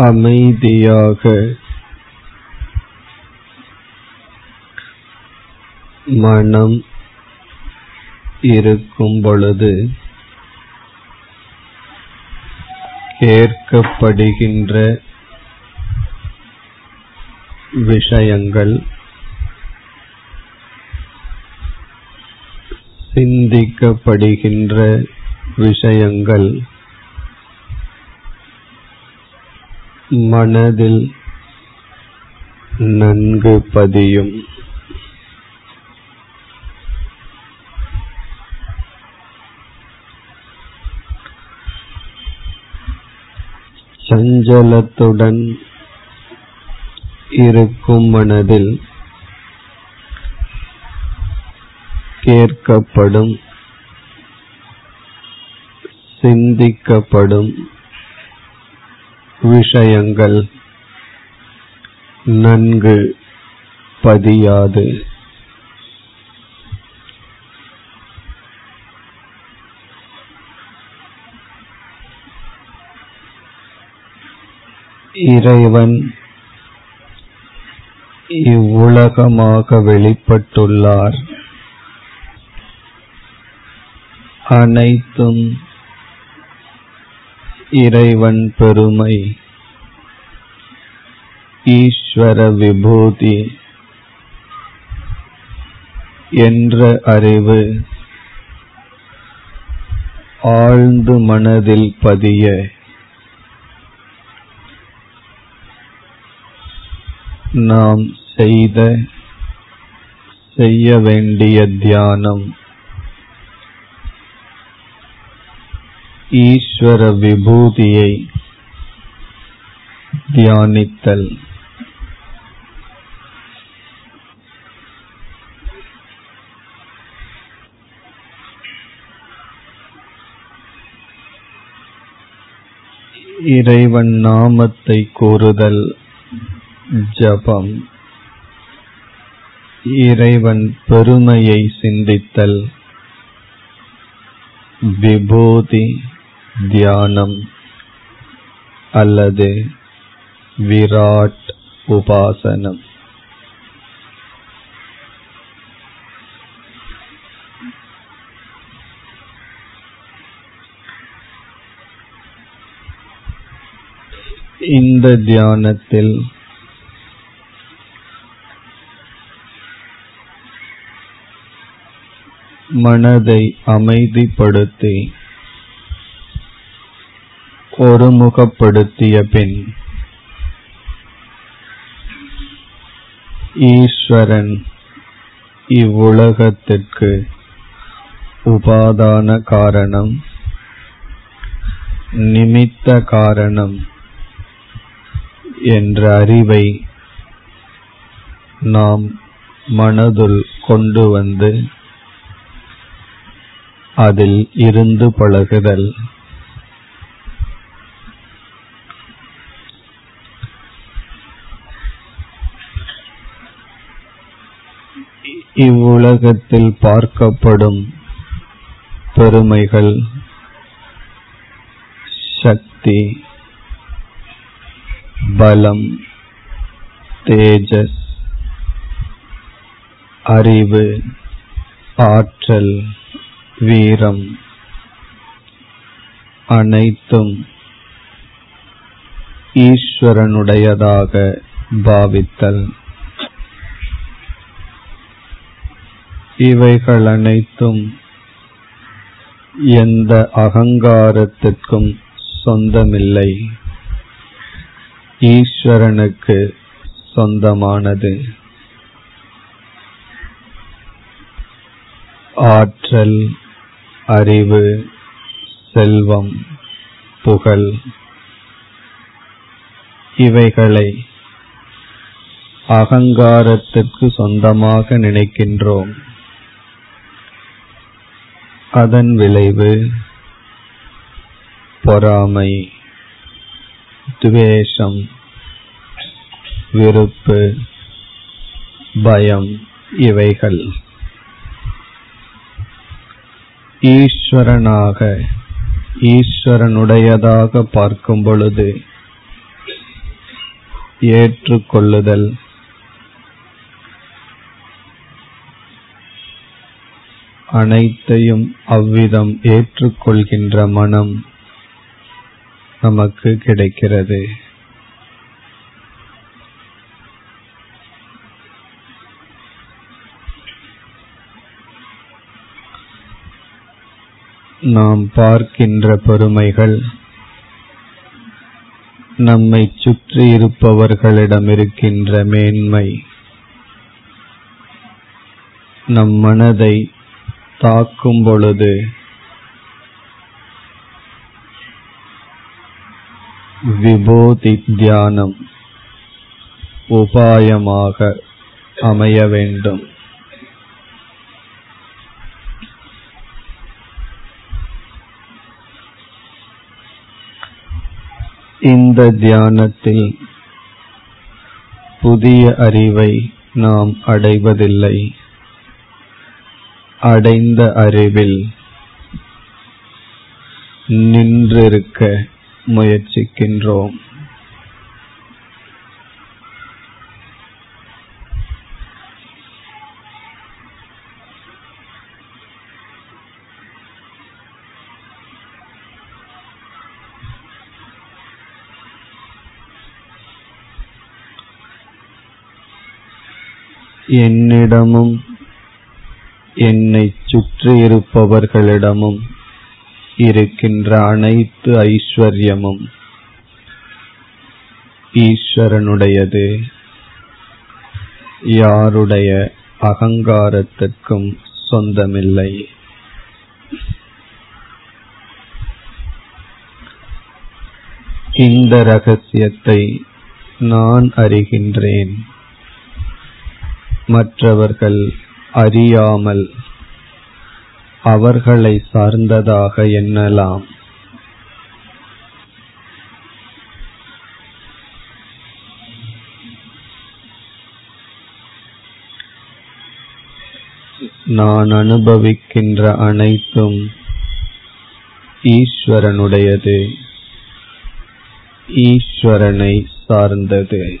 அமைதியாக மனம் இருக்கும் பொழுது கேட்கப்படுகின்ற விஷயங்கள் சிந்திக்கப்படுகின்ற விஷயங்கள் மனதில் நன்கு பதியும். சஞ்சலத்துடன் இருக்கும் மனதில் கேட்கப்படும் சிந்திக்கப்படும் விஷயங்கள் நன்கு பதியாது. இறைவன் இவ்வுலகமாக வெளிப்பட்டுள்ளார். அனைத்தும் இறைவன் பெருமை. ஈஸ்வர விபூதி. என்ற அறிவு. ஆழ்ந்து மனதில் பதிய. நாம் செய்த செய்ய வேண்டிய தியானம். ஈஸ்வர விபூதியை தியானித்தல். இறைவன் நாமத்தை கூறுதல் ஜபம். இறைவன் பெருமையை சிந்தித்தல் விபூதி. தியானம் அல்லது விராட் உபாசனம். இந்த தியானத்தில் மனதை அமைதிப்படுத்தி ஒருமுகப்படுத்திய பின் ஈஸ்வரன் இவ்வுலகத்திற்கு உபாதான காரணம் நிமித்த காரணம் என்ற அறிவை நாம் மனதுள் கொண்டு வந்து அதில் இருந்து பழகுதல். இவ்வுலகத்தில் பார்க்கப்படும் பெருமைகள் சக்தி பலம் தேஜஸ் அறிவு ஆற்றல் வீரம் அனைத்தும் ஈஸ்வரனுடையதாக பாவித்தல். இவைகள் அனைத்தும் எந்த அகங்காரத்திற்கும் சொந்தமில்லை. ஈஸ்வரனுக்கு சொந்தமானது. ஆற்றல் அறிவு செல்வம் புகழ் இவைகளை அகங்காரத்திற்கு சொந்தமாக நினைக்கின்றோம். அதன் விளைவு பொறாமை துவேஷம் விருப்பு பயம் இவைகள். ஈஸ்வரனாக ஈஸ்வரனுடையதாக பார்க்கும் பொழுது ஏற்றுக்கொள்ளுதல் அனைத்தையும் அவ்விதம் ஏற்றுக்கொள்கின்ற மனம் நமக்கு கிடைக்கிறது. நாம் பார்க்கின்ற பெருமைகள் நம்மை சுற்றி இருப்பவர்களிடம் இருக்கின்ற மேன்மை நம் மனதை தாக்கும் பொழுது விபூதி தியானம் உபாயமாக அமைய வேண்டும். இந்த தியானத்தில் புதிய அறிவை நாம் அடைவதில்லை. அடைந்த அறிவில் நின்றிருக்க முயற்சிக்கின்றோம். என்னிடமும் என்னை சுற்றியிருப்பவர்களிடமும் இருக்கின்ற அனைத்து ஐஸ்வர்யமும் ஈஸ்வரனுடையது. யாருடைய அகங்காரத்துக்கும் சொந்தமில்லை. இந்த ரகசியத்தை நான் அறிகின்றேன். மற்றவர்கள் அறியாமல் அவர்களை சார்ந்ததாக எண்ணலாம். நான் அனுபவிக்கின்ற அனைத்தும் ஈஸ்வரனுடையது. ஈஸ்வரனை சார்ந்தது.